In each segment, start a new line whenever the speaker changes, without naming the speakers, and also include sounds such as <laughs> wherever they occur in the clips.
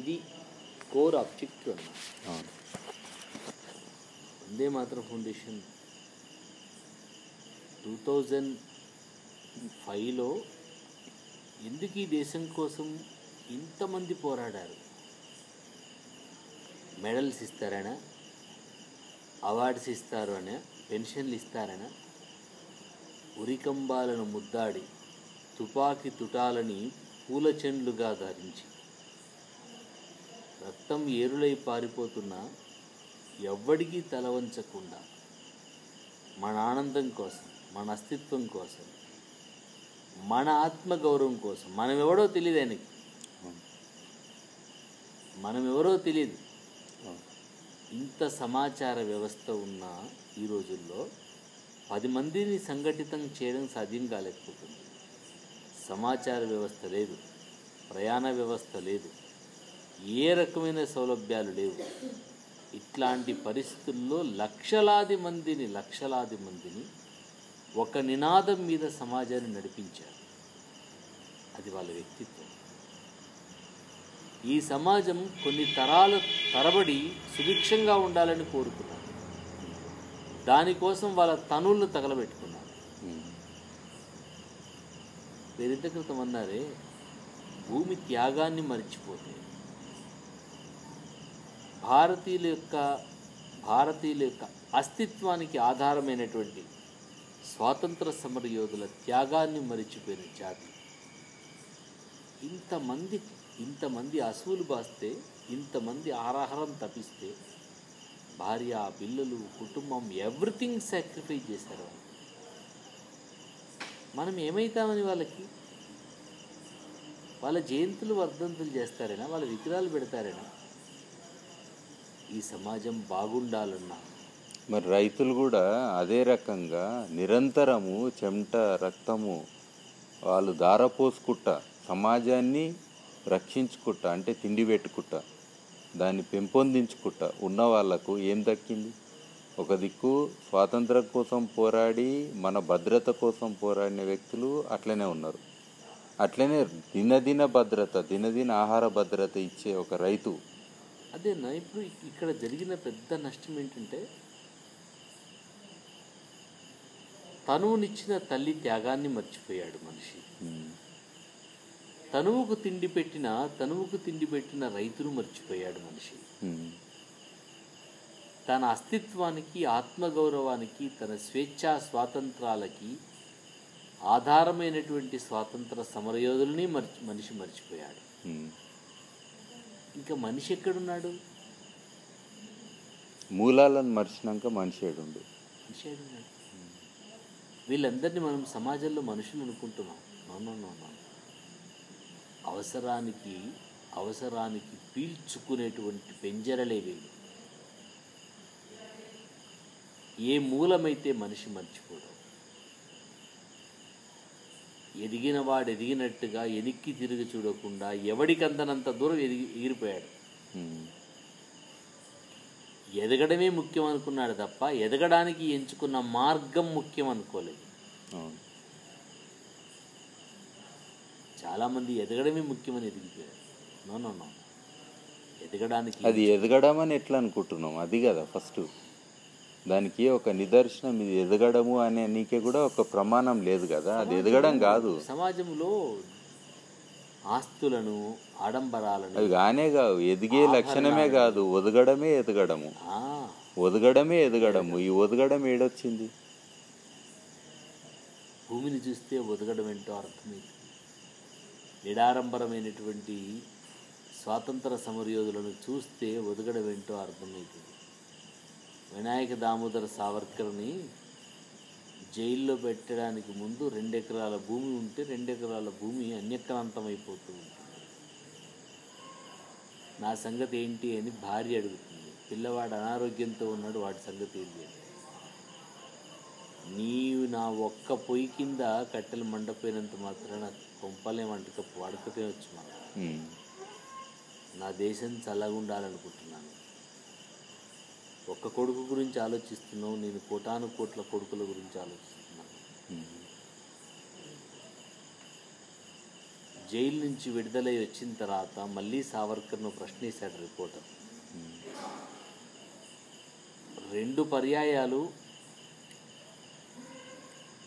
ఇది core objective అన్నమాట.
అవును.
Vande Mataram foundation two thousand ఫైవ్లో ఎందుకు ఈ దేశం కోసం ఇంతమంది పోరాడారు? మెడల్స్ ఇస్తారనా? అవార్డ్స్ ఇస్తారు అనే? పెన్షన్లు ఇస్తారనా? ఉరికంబాలను ముద్దాడి తుపాకీ తుటాలని పూల చెండ్లుగా ధరించి రక్తం ఏరులై పారిపోతున్నా ఎవ్వడికీ తల వంచకుండా మన ఆనందం కోసం మన అస్తిత్వం కోసం మన ఆత్మగౌరవం కోసం. మనం ఎవడో తెలియదు ఆయనకి. మనం ఎవరో తెలియదు ఇంత సమాచార వ్యవస్థ ఉన్న ఈ రోజుల్లో పది మందిని సంఘటితం చేయడం సాధ్యం కాలేకపోతుంది. సమాచార వ్యవస్థ లేదు. ప్రయాణ వ్యవస్థ లేదు. ఏ రకమైన సౌలభ్యాలు లేవు. ఇట్లాంటి పరిస్థితుల్లో లక్షలాది మందిని లక్షలాది మందిని ఒక నినాదం మీద సమాజాన్ని నడిపించారు. అది వాళ్ళ వ్యక్తిత్వం. ఈ సమాజం కొన్ని తరాల తరబడి సుభిక్షంగా ఉండాలని కోరుకున్నారు. దానికోసం వాళ్ళ తనులను తగలబెట్టుకున్నారు. వేరింత క్రితం అన్నారే భూమి త్యాగాన్ని మర్చిపోతే భారతీయుల యొక్క భారతీయుల యొక్క అస్తిత్వానికి ఆధారమైనటువంటి స్వాతంత్ర సమర యోధుల త్యాగాన్ని మరిచిపోయిన జాతి. ఇంతమంది ఇంతమంది అసువులు బాస్తే ఇంతమంది ఆహారం తప్పిస్తే భార్య పిల్లలు కుటుంబం ఎవ్రీథింగ్ సాక్రిఫైస్ చేశారు వాళ్ళు. మనం ఏమవుతామని వాళ్ళకి? వాళ్ళ జయంతులు వర్ధంతులు చేస్తారైనా? వాళ్ళ విగ్రహాలు పెడతారైనా? ఈ సమాజం బాగుండాలన్నా.
మరి రైతులు కూడా అదే రకంగా నిరంతరము చెమట రక్తము వాళ్ళు దారపోసుకుంట సమాజాన్ని రక్షించుకుంటా అంటే తిండి పెట్టుకుంటా దాన్ని పెంపొందించుకుంటా ఉన్న వాళ్ళకు ఏం దక్కింది? ఒక దిక్కు స్వాతంత్రం కోసం పోరాడి మన భద్రత కోసం పోరాడిన వ్యక్తులు అట్లనే ఉన్నారు. అట్లనే దినదిన భద్రత దినదిన ఆహార భద్రత ఇచ్చే ఒక రైతు
అదేనా ఇప్పుడు ఇక్కడ జరిగిన పెద్ద నష్టం ఏంటంటే తనువునిచ్చిన తల్లి త్యాగాన్ని మర్చిపోయాడు మనిషి. తనువుకు తిండి పెట్టిన తనువుకు తిండి పెట్టిన రైతును మర్చిపోయాడు మనిషి. తన అస్తిత్వానికి ఆత్మగౌరవానికి తన స్వేచ్ఛా స్వాతంత్రాలకి ఆధారమైనటువంటి స్వాతంత్ర సమరయోధుల్ని మర్చి మనిషి మర్చిపోయాడు. ఇంకా మనిషి ఎక్కడున్నాడు?
మూలాలను మర్చినాక మనిషి ఏడుండు.
మనిషి ఎక్కడున్నాడు వీళ్ళందరినీ మనం సమాజంలో మనుషులు అనుకుంటున్నాం. నో. అవసరానికి అవసరానికి పీల్చుకునేటువంటి పెంజరలే వీళ్ళు. ఏ మూలమైతే మనిషి మర్చిపోడు ఎదిగిన వాడు ఎదిగినట్టుగా ఎనిక్కి తిరిగి చూడకుండా ఎవడికి అందనంత దూరం ఎదిగి ఎగిరిపోయాడు. ఎదగడమే ముఖ్యం అనుకున్నాడు తప్ప ఎదగడానికి ఎంచుకున్న మార్గం ముఖ్యం అనుకోలేదు. చాలామంది ఎదగడమే ముఖ్యమని ఎదిగిపోయారు. No no no. ఎదగడానికి
అది ఎదగడం అని ఎట్లా అనుకుంటున్నాం? అది కదా ఫస్ట్. దానికి ఒక నిదర్శనం ఇది ఎదగడము అనే నీకే కూడా ఒక ప్రమాణం లేదు కదా. అది ఎదగడం కాదు.
సమాజంలో ఆస్తులను ఆడంబరాలను
అవి కానే కావు ఎదిగే లక్షణమే కాదు. ఒదగడమే ఎదగడము. ఒదగడమే ఎదగడము. ఈ ఒదగడం ఏడొచ్చింది?
భూమిని చూస్తే ఒదగడం ఏంటో అర్థమైంది నిడారంబరమైనటువంటి స్వాతంత్ర సమరయోధులను చూస్తే ఒదగడం ఏంటో అర్థమవుతుంది వినాయక దామోదర సావర్కర్ని జైల్లో పెట్టడానికి ముందు రెండు ఎకరాల భూమి ఉంటే రెండు ఎకరాల భూమి అన్యక్రాంతమైపోతూ ఉంటుంది. నా సంగతి ఏంటి అని భార్య అడుగుతుంది. పిల్లవాడు అనారోగ్యంతో ఉన్నాడు వాడి సంగతి ఏంటి నీవు నా ఒక్క పొయ్యి కింద కట్టెలు మండపోయినంత మాత్రాన కొంపలే వంటక వడకతే వచ్చు నా దేశం చల్లగా ఉండాలనుకుంటున్నాను ఒక్క కొడుకు గురించి ఆలోచిస్తున్నావు నేను కోటాను కోట్ల కొడుకుల గురించి ఆలోచిస్తున్నాను. జైలు నుంచి విడుదలై వచ్చిన తర్వాత మళ్ళీ సావర్కర్ను ప్రశ్నిస్తాడు రిపోర్టర్. రెండు పర్యాయాలు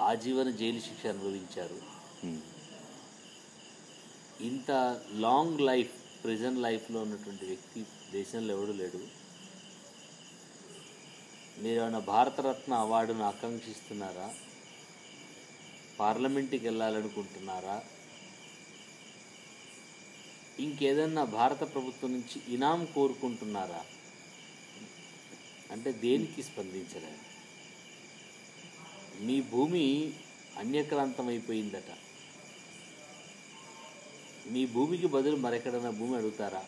ఆజీవన జైలు శిక్ష అనుభవించారు. ఇంత లాంగ్ లైఫ్ ప్రెజెంట్ లైఫ్లో ఉన్నటువంటి వ్యక్తి దేశంలో ఎవడు లేడు. మీరు ఏమైనా భారతరత్న అవార్డును ఆకాంక్షిస్తున్నారా? పార్లమెంట్కి వెళ్ళాలనుకుంటున్నారా? ఇంకేదన్నా భారత ప్రభుత్వం నుంచి ఇనాం కోరుకుంటున్నారా? అంటే దేనికి స్పందించలేదు. మీ భూమి అన్యక్రాంతమైపోయిందట. మీ భూమికి బదులు మరెక్కడైనా భూమి అడుగుతారా?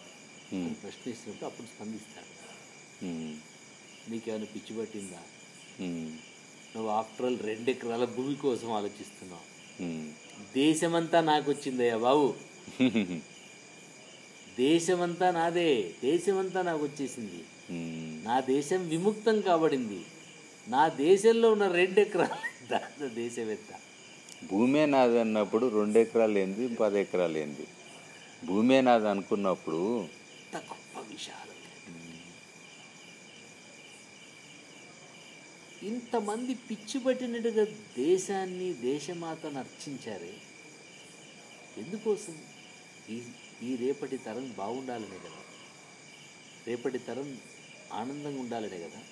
అని ప్రశ్నిస్తున్నప్పుడు అప్పుడు స్పందిస్తాడు నీకేమైనా పిచ్చి పట్టిందా? నువ్వు ఆఫ్టర్ ఆల్ రెండు ఎకరాల భూమి కోసం ఆలోచిస్తున్నావు. దేశమంతా నాకు వచ్చిందయ్యా బాబు. <laughs> దేశమంతా నాదే. దేశమంతా నాకు వచ్చేసింది నా దేశం విముక్తం కాబడింది. నా దేశంలో ఉన్న రెండు ఎకరాలు <laughs> దాని దేశం ఎంత
భూమే నాది అన్నప్పుడు రెండు ఎకరాలు ఏంది పది ఎకరాలు ఏంది? భూమే నాది అనుకున్నప్పుడు
గొప్ప విషయాలు. ఇంతమంది పిచ్చిపట్టినట్టుగా దేశాన్ని దేశమాతను అర్చించారే? ఎందుకోసం? ఈ ఈ రేపటి తరం బాగుండాలనే కదా. రేపటి తరం ఆనందంగా ఉండాలనే కదా.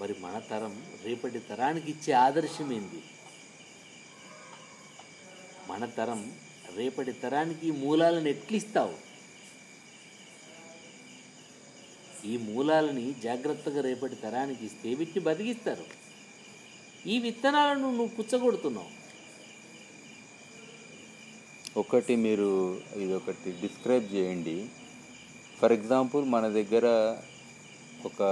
మరి మన తరం రేపటి తరానికి ఇచ్చే ఆదర్శం ఏంది? మన తరం రేపటి తరానికి మూలాలను ఎట్లిస్తావు? ఈ మూలాలని జాగ్రత్తగా రేపటి తరానికి ఇస్తే వీటిని బతికిస్తారు. ఈ విత్తనాలను నువ్వు పుచ్చగొడుతున్నావు.
ఒకటి మీరు ఇది ఒకటి డిస్క్రైబ్ చేయండి. ఫర్ ఎగ్జాంపుల్ మన దగ్గర ఒక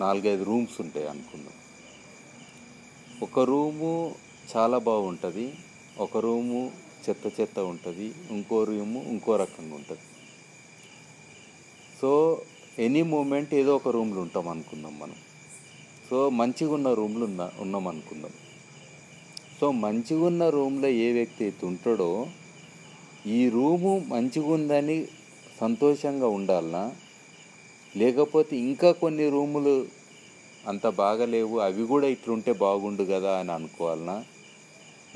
నాలుగైదు రూమ్స్ ఉంటాయి అనుకుందాం. ఒక రూము చాలా బాగుంటుంది ఒక రూము చెత్త చెత్త ఉంటుంది ఇంకో రూము ఇంకో రకంగా ఉంటుంది. సో ఎనీ మూమెంట్ ఏదో ఒక రూమ్లో ఉంటాం అనుకుందాం మనం. సో మంచిగా ఉన్న రూమ్లో ఉన్న ఉన్నాం అనుకుందాం. సో మంచిగా ఉన్న రూమ్లో ఏ వ్యక్తి అయితే ఉంటాడో ఈ రూము మంచిగా ఉందని సంతోషంగా ఉండాలనా? లేకపోతే ఇంకా కొన్ని రూములు అంత బాగలేవు అవి కూడా ఇట్లుంటే బాగుండు కదా అని అనుకోవాలనా?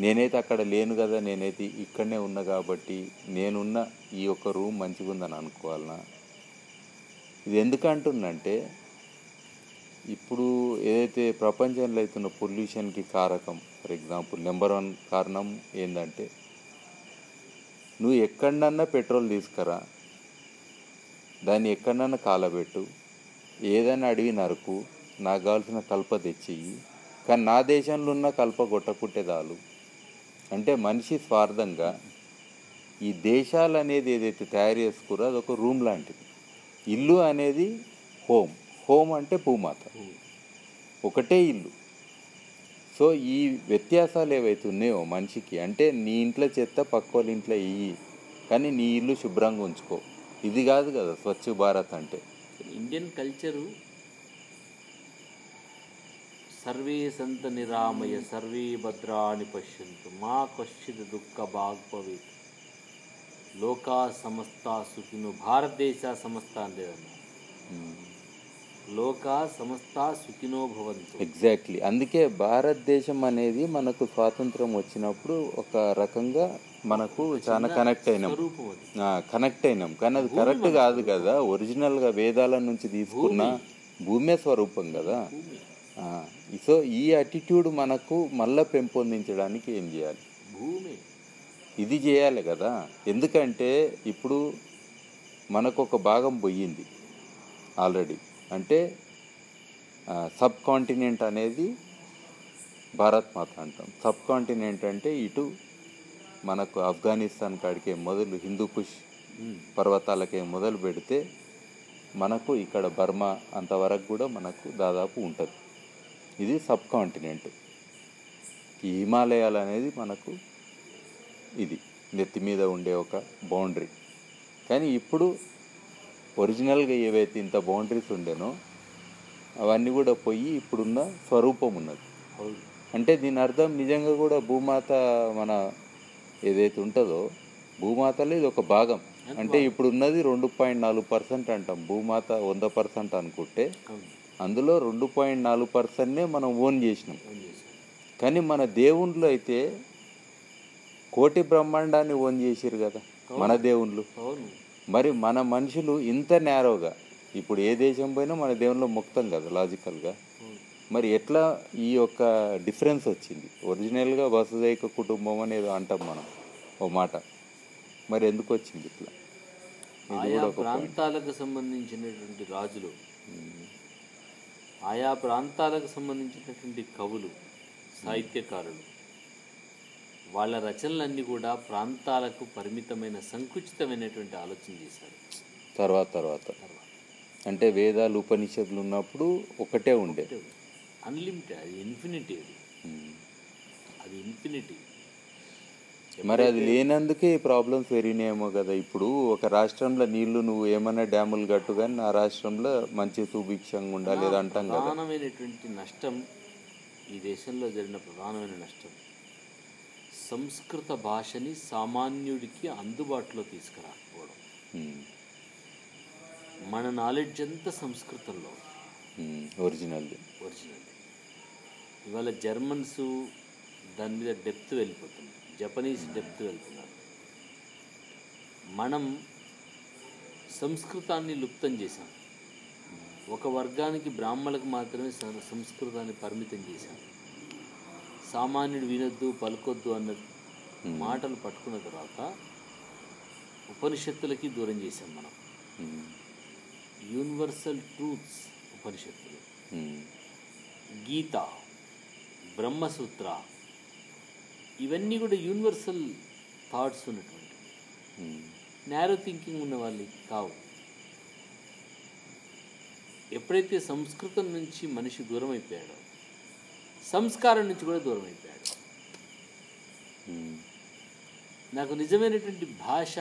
నేనైతే అక్కడ లేను కదా నేనైతే ఇక్కడనే ఉన్నా కాబట్టి నేనున్న ఈ యొక్క రూమ్ మంచిగా ఉందని అనుకోవాలనా? ఇది ఎందుకు అంటుందంటే ఇప్పుడు ఏదైతే ప్రపంచంలో అవుతున్న పొల్యూషన్కి కారకం ఫర్ ఎగ్జాంపుల్ నెంబర్ వన్ కారణం ఏంటంటే నువ్వు ఎక్కడన్నా పెట్రోల్ తీసుకురా దాన్ని ఎక్కడన్నా కాలబెట్టు ఏదైనా అడిగి నరకు నాకు కావాల్సిన కల్ప తెచ్చి కానీ నా దేశంలో ఉన్న కల్ప కొట్టకుంటే చాలు. అంటే మనిషి స్వార్థంగా ఈ దేశాలు అనేది ఏదైతే తయారు చేసుకురో అదొక రూమ్ లాంటిది. ఇల్లు అనేది హోమ్. హోమ్ అంటే భూమాత. ఒకటే ఇల్లు. సో ఈ వ్యత్యాసాలు ఏవైతే ఉన్నాయో మనిషికి అంటే నీ ఇంట్లో చెత్త పక్క వాళ్ళ ఇంట్లో ఇయ్యి కానీ నీ ఇల్లు శుభ్రంగా ఉంచుకో. ఇది కాదు కదా స్వచ్ఛ భారత్ అంటే.
ఇండియన్ కల్చరు సర్వే సంత నిరామయ సర్వే భద్రాని పశ్యంతు. మా కశ్చిత్ దుఃఖ భాగ్భవేత్ లోకా సమస్త సుఖిను భారతదేశ సమస్త అందేదన్న లోకా సమస్త సుఖినో భవంతు.
ఎగ్జాక్ట్లీ అందుకే భారతదేశం అనేది మనకు స్వాతంత్రం వచ్చినప్పుడు ఒక రకంగా మనకు చాలా కనెక్ట్ అయినాం. కనెక్ట్ అయినాం. కానీ అది కరెక్ట్ కాదు కదా. ఒరిజినల్గా వేదాల నుంచి తీసుకున్న భూమే. స్వరూపం కదా. సో ఈ అటిట్యూడ్ మనకు మళ్ళా పెంపొందించడానికి ఏం చేయాలి?
భూమి.
ఇది చేయాలి కదా. ఎందుకంటే ఇప్పుడు మనకు ఒక భాగం పోయింది ఆల్రెడీ. అంటే సబ్ కాంటినెంట్ అనేది భారత్ మాత అంటాం. సబ్ కాంటినెంట్ అంటే ఇటు మనకు ఆఫ్ఘనిస్తాన్ కాడికే మొదలు హిందూ కుష్ పర్వతాలకే మొదలు పెడితే మనకు ఇక్కడ బర్మా అంతవరకు కూడా మనకు దాదాపు ఉంటుంది. ఇది సబ్ కాంటినెంట్ ఈ హిమాలయాలు అనేది మనకు ఇది నెత్తి మీద ఉండే ఒక బౌండరీ. కానీ ఇప్పుడు ఒరిజినల్గా ఏవైతే ఇంత బౌండరీస్ ఉండేనో అవన్నీ కూడా పోయి ఇప్పుడున్న స్వరూపం ఉన్నది. అంటే దీని అర్థం నిజంగా కూడా భూమాత మన ఏదైతే ఉంటుందో భూమాతలో ఇది ఒక భాగం. అంటే ఇప్పుడు ఉన్నది రెండు పాయింట్ నాలుగు పర్సెంట్ అంటాం. భూమాత వంద పర్సెంట్ అనుకుంటే అందులో రెండు పాయింట్ నాలుగు పర్సెంట్నే మనం ఓన్ చేసినాం. కానీ మన దేవుళ్ళు అయితే కోటి బ్రహ్మాండాన్ని ఓన్ చేసిరు కదా మన దేవుళ్ళు. మరి మన మనుషులు ఇంత నేరోగా ఇప్పుడు ఏ దేశం పోయినా మన దేవుళ్ళు మొక్తాం కదా లాజికల్గా. మరి ఎట్లా ఈ యొక్క డిఫరెన్స్ వచ్చింది? ఒరిజినల్గా వసుదైక కుటుంబం అనేది అంటాం మనం ఓ మాట. మరి ఎందుకు వచ్చింది ఇట్లా?
ఆయా ప్రాంతాలకు సంబంధించినటువంటి రాజులు ఆయా ప్రాంతాలకు సంబంధించినటువంటి కవులు సాహిత్యకారులు వాళ్ళ రచనలన్నీ కూడా ప్రాంతాలకు పరిమితమైన సంకుచితమైనటువంటి ఆలోచన చేశారు.
తర్వాత తర్వాత. అంటే వేదాలు ఉపనిషత్తులు ఉన్నప్పుడు ఒకటే ఉండే.
అన్లిమిటెడ్ అది ఇన్ఫినిటీ అది. అది ఇన్ఫినిటీ
మరి అది లేనందుకే ప్రాబ్లమ్స్ పెరిగినాయేమో కదా. ఇప్పుడు ఒక రాష్ట్రంలో నీళ్ళు నువ్వు ఏమన్నా డ్యాములు కట్టు కానీ ఆ రాష్ట్రంలో మంచి సుభిక్షంగా ఉండాలి అంటాం కదా.
ప్రధానమైనటువంటి నష్టం ఈ దేశంలో జరిగిన ప్రధానమైన నష్టం. సంస్కృత భాషని సామాన్యుడికి అందుబాటులో తీసుకురాకపోవడం. మన నాలెడ్జ్ అంతా సంస్కృతంలో?
ఉమ్. ఒరిజినల్ది
ఒరిజినల్ ఇవాళ జర్మన్స్ దాని మీద డెప్త్ వెళ్ళిపోతుంది. జపనీస్ డెప్త్ వెళ్తున్నారు. మనం సంస్కృతాన్ని లుప్తం చేశాం. ఒక వర్గానికి బ్రాహ్మణులకు మాత్రమే సంస్కృతాన్ని పరిమితం చేశాం. సామాన్యుడు వినొద్దు పలుకొద్దు అన్న మాటలు పట్టుకున్న తర్వాత ఉపనిషత్తులకి దూరం చేశాం మనం. యూనివర్సల్ ట్రూత్స్ ఉపనిషత్తులు. గీత బ్రహ్మసూత్ర ఇవన్నీ కూడా యూనివర్సల్ థాట్స్ ఉన్నటువంటి నేరో థింకింగ్ ఉన్న వాళ్ళకి కావు. ఎప్పుడైతే సంస్కృతం నుంచి మనిషి దూరం అయిపోయాడో సంస్కారం నుంచి కూడా దూరం అయిపోయాడు. నాకు నిజమైనటువంటి భాష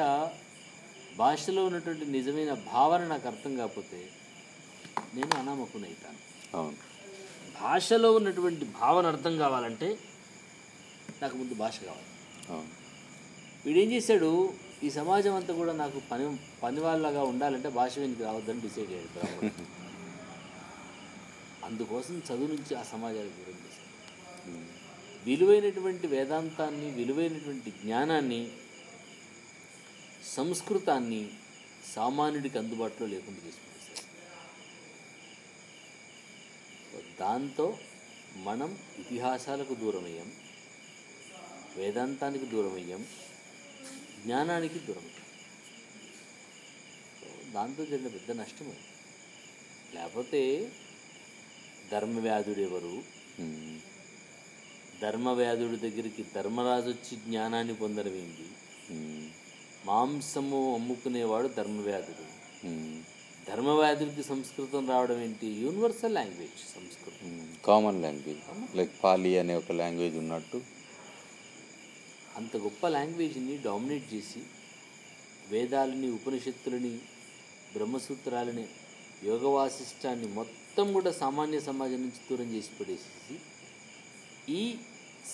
భాషలో ఉన్నటువంటి నిజమైన భావన నాకు అర్థం కాకపోతే నేను అనామకుని అవుతాను
అవును
భాషలో ఉన్నటువంటి భావన అర్థం కావాలంటే నాకు ముందు భాష కావాలి
అవును
వీడేం చేశాడు ఈ సమాజం అంతా కూడా నాకు పని పని వాళ్ళగా ఉండాలంటే భాష వెనుక రావద్దని డిసైడ్ అయ్యాడు. <laughs> అందుకోసం చదువు నుంచి ఆ సమాజానికి
ఉమ్.
విలువైనటువంటి వేదాంతాన్ని విలువైనటువంటి జ్ఞానాన్ని సంస్కృతాన్ని సామాన్యుడికి అందుబాటులో లేకుండా చేసుకుంటారు దాంతో మనం ఇతిహాసాలకు దూరమయ్యాం వేదాంతానికి దూరమయ్యాం జ్ఞానానికి దూరమయ్యాం. దాంతో జరిగిన పెద్ద నష్టమే. లేకపోతే ధర్మవ్యాధుడు ఎవరు ధర్మవ్యాధుడి దగ్గరికి ధర్మరాజు వచ్చి జ్ఞానాన్ని పొందడం ఏంటి
ఉమ్.
మాంసము అమ్ముకునేవాడు ధర్మవ్యాధుడు. ధర్మవ్యాధుడికి సంస్కృతం రావడం ఏంటి? Universal language Samskritam.
Common language. Like Pali అనే ఒక లాంగ్వేజ్ ఉన్నట్టు.
అంత గొప్ప లాంగ్వేజ్ని డామినేట్ చేసి వేదాలని ఉపనిషత్తులని బ్రహ్మసూత్రాలని యోగ వాసిష్టాన్ని మొత్తం కూడా సామాన్య సమాజం నుంచి దూరం చేసి పడేసేసి ఈ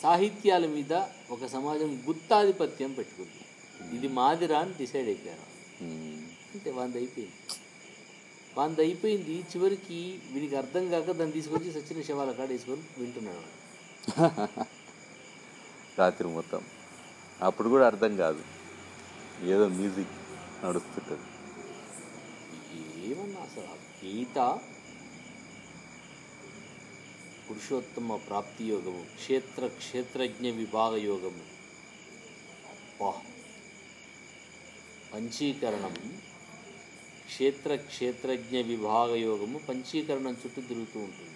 సాహిత్యాల మీద ఒక సమాజం గుత్తాధిపత్యం పెట్టుకుంది. ఇది మాదిరా అని డిసైడ్ అయిపోయారు. అంటే వంద అయిపోయింది. వంద అయిపోయింది. చివరికి వీడికి అర్థం కాక దాన్ని తీసుకొచ్చి సచిన శవాల కాడ వేసుకొని వింటున్నాడు. <laughs>
రాత్రి మొత్తం. అప్పుడు కూడా అర్థం కాదు. ఏదో మ్యూజిక్ నడుస్తుంటుంది.
ఏమన్నా అసలు గీత పురుషోత్తమ ప్రాప్తి యోగము క్షేత్ర క్షేత్రజ్ఞ విభాగ యోగము అబ్బా. పంచీకరణం. క్షేత్ర క్షేత్రజ్ఞ విభాగ యోగము పంచీకరణం చుట్టూ తిరుగుతూ ఉంటుంది.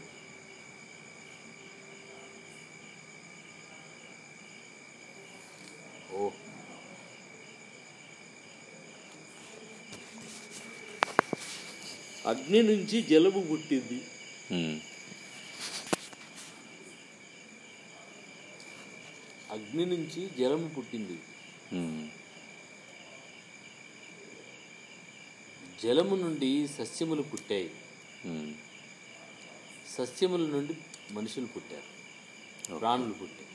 ఓ. అగ్ని నుంచి జలము పుట్టింది. అగ్ని నుంచి జలము పుట్టింది. జలము నుండి సస్యములు పుట్టాయి. సస్యముల నుండి మనుషులు పుట్టారు. ప్రాణులు పుట్టాయి.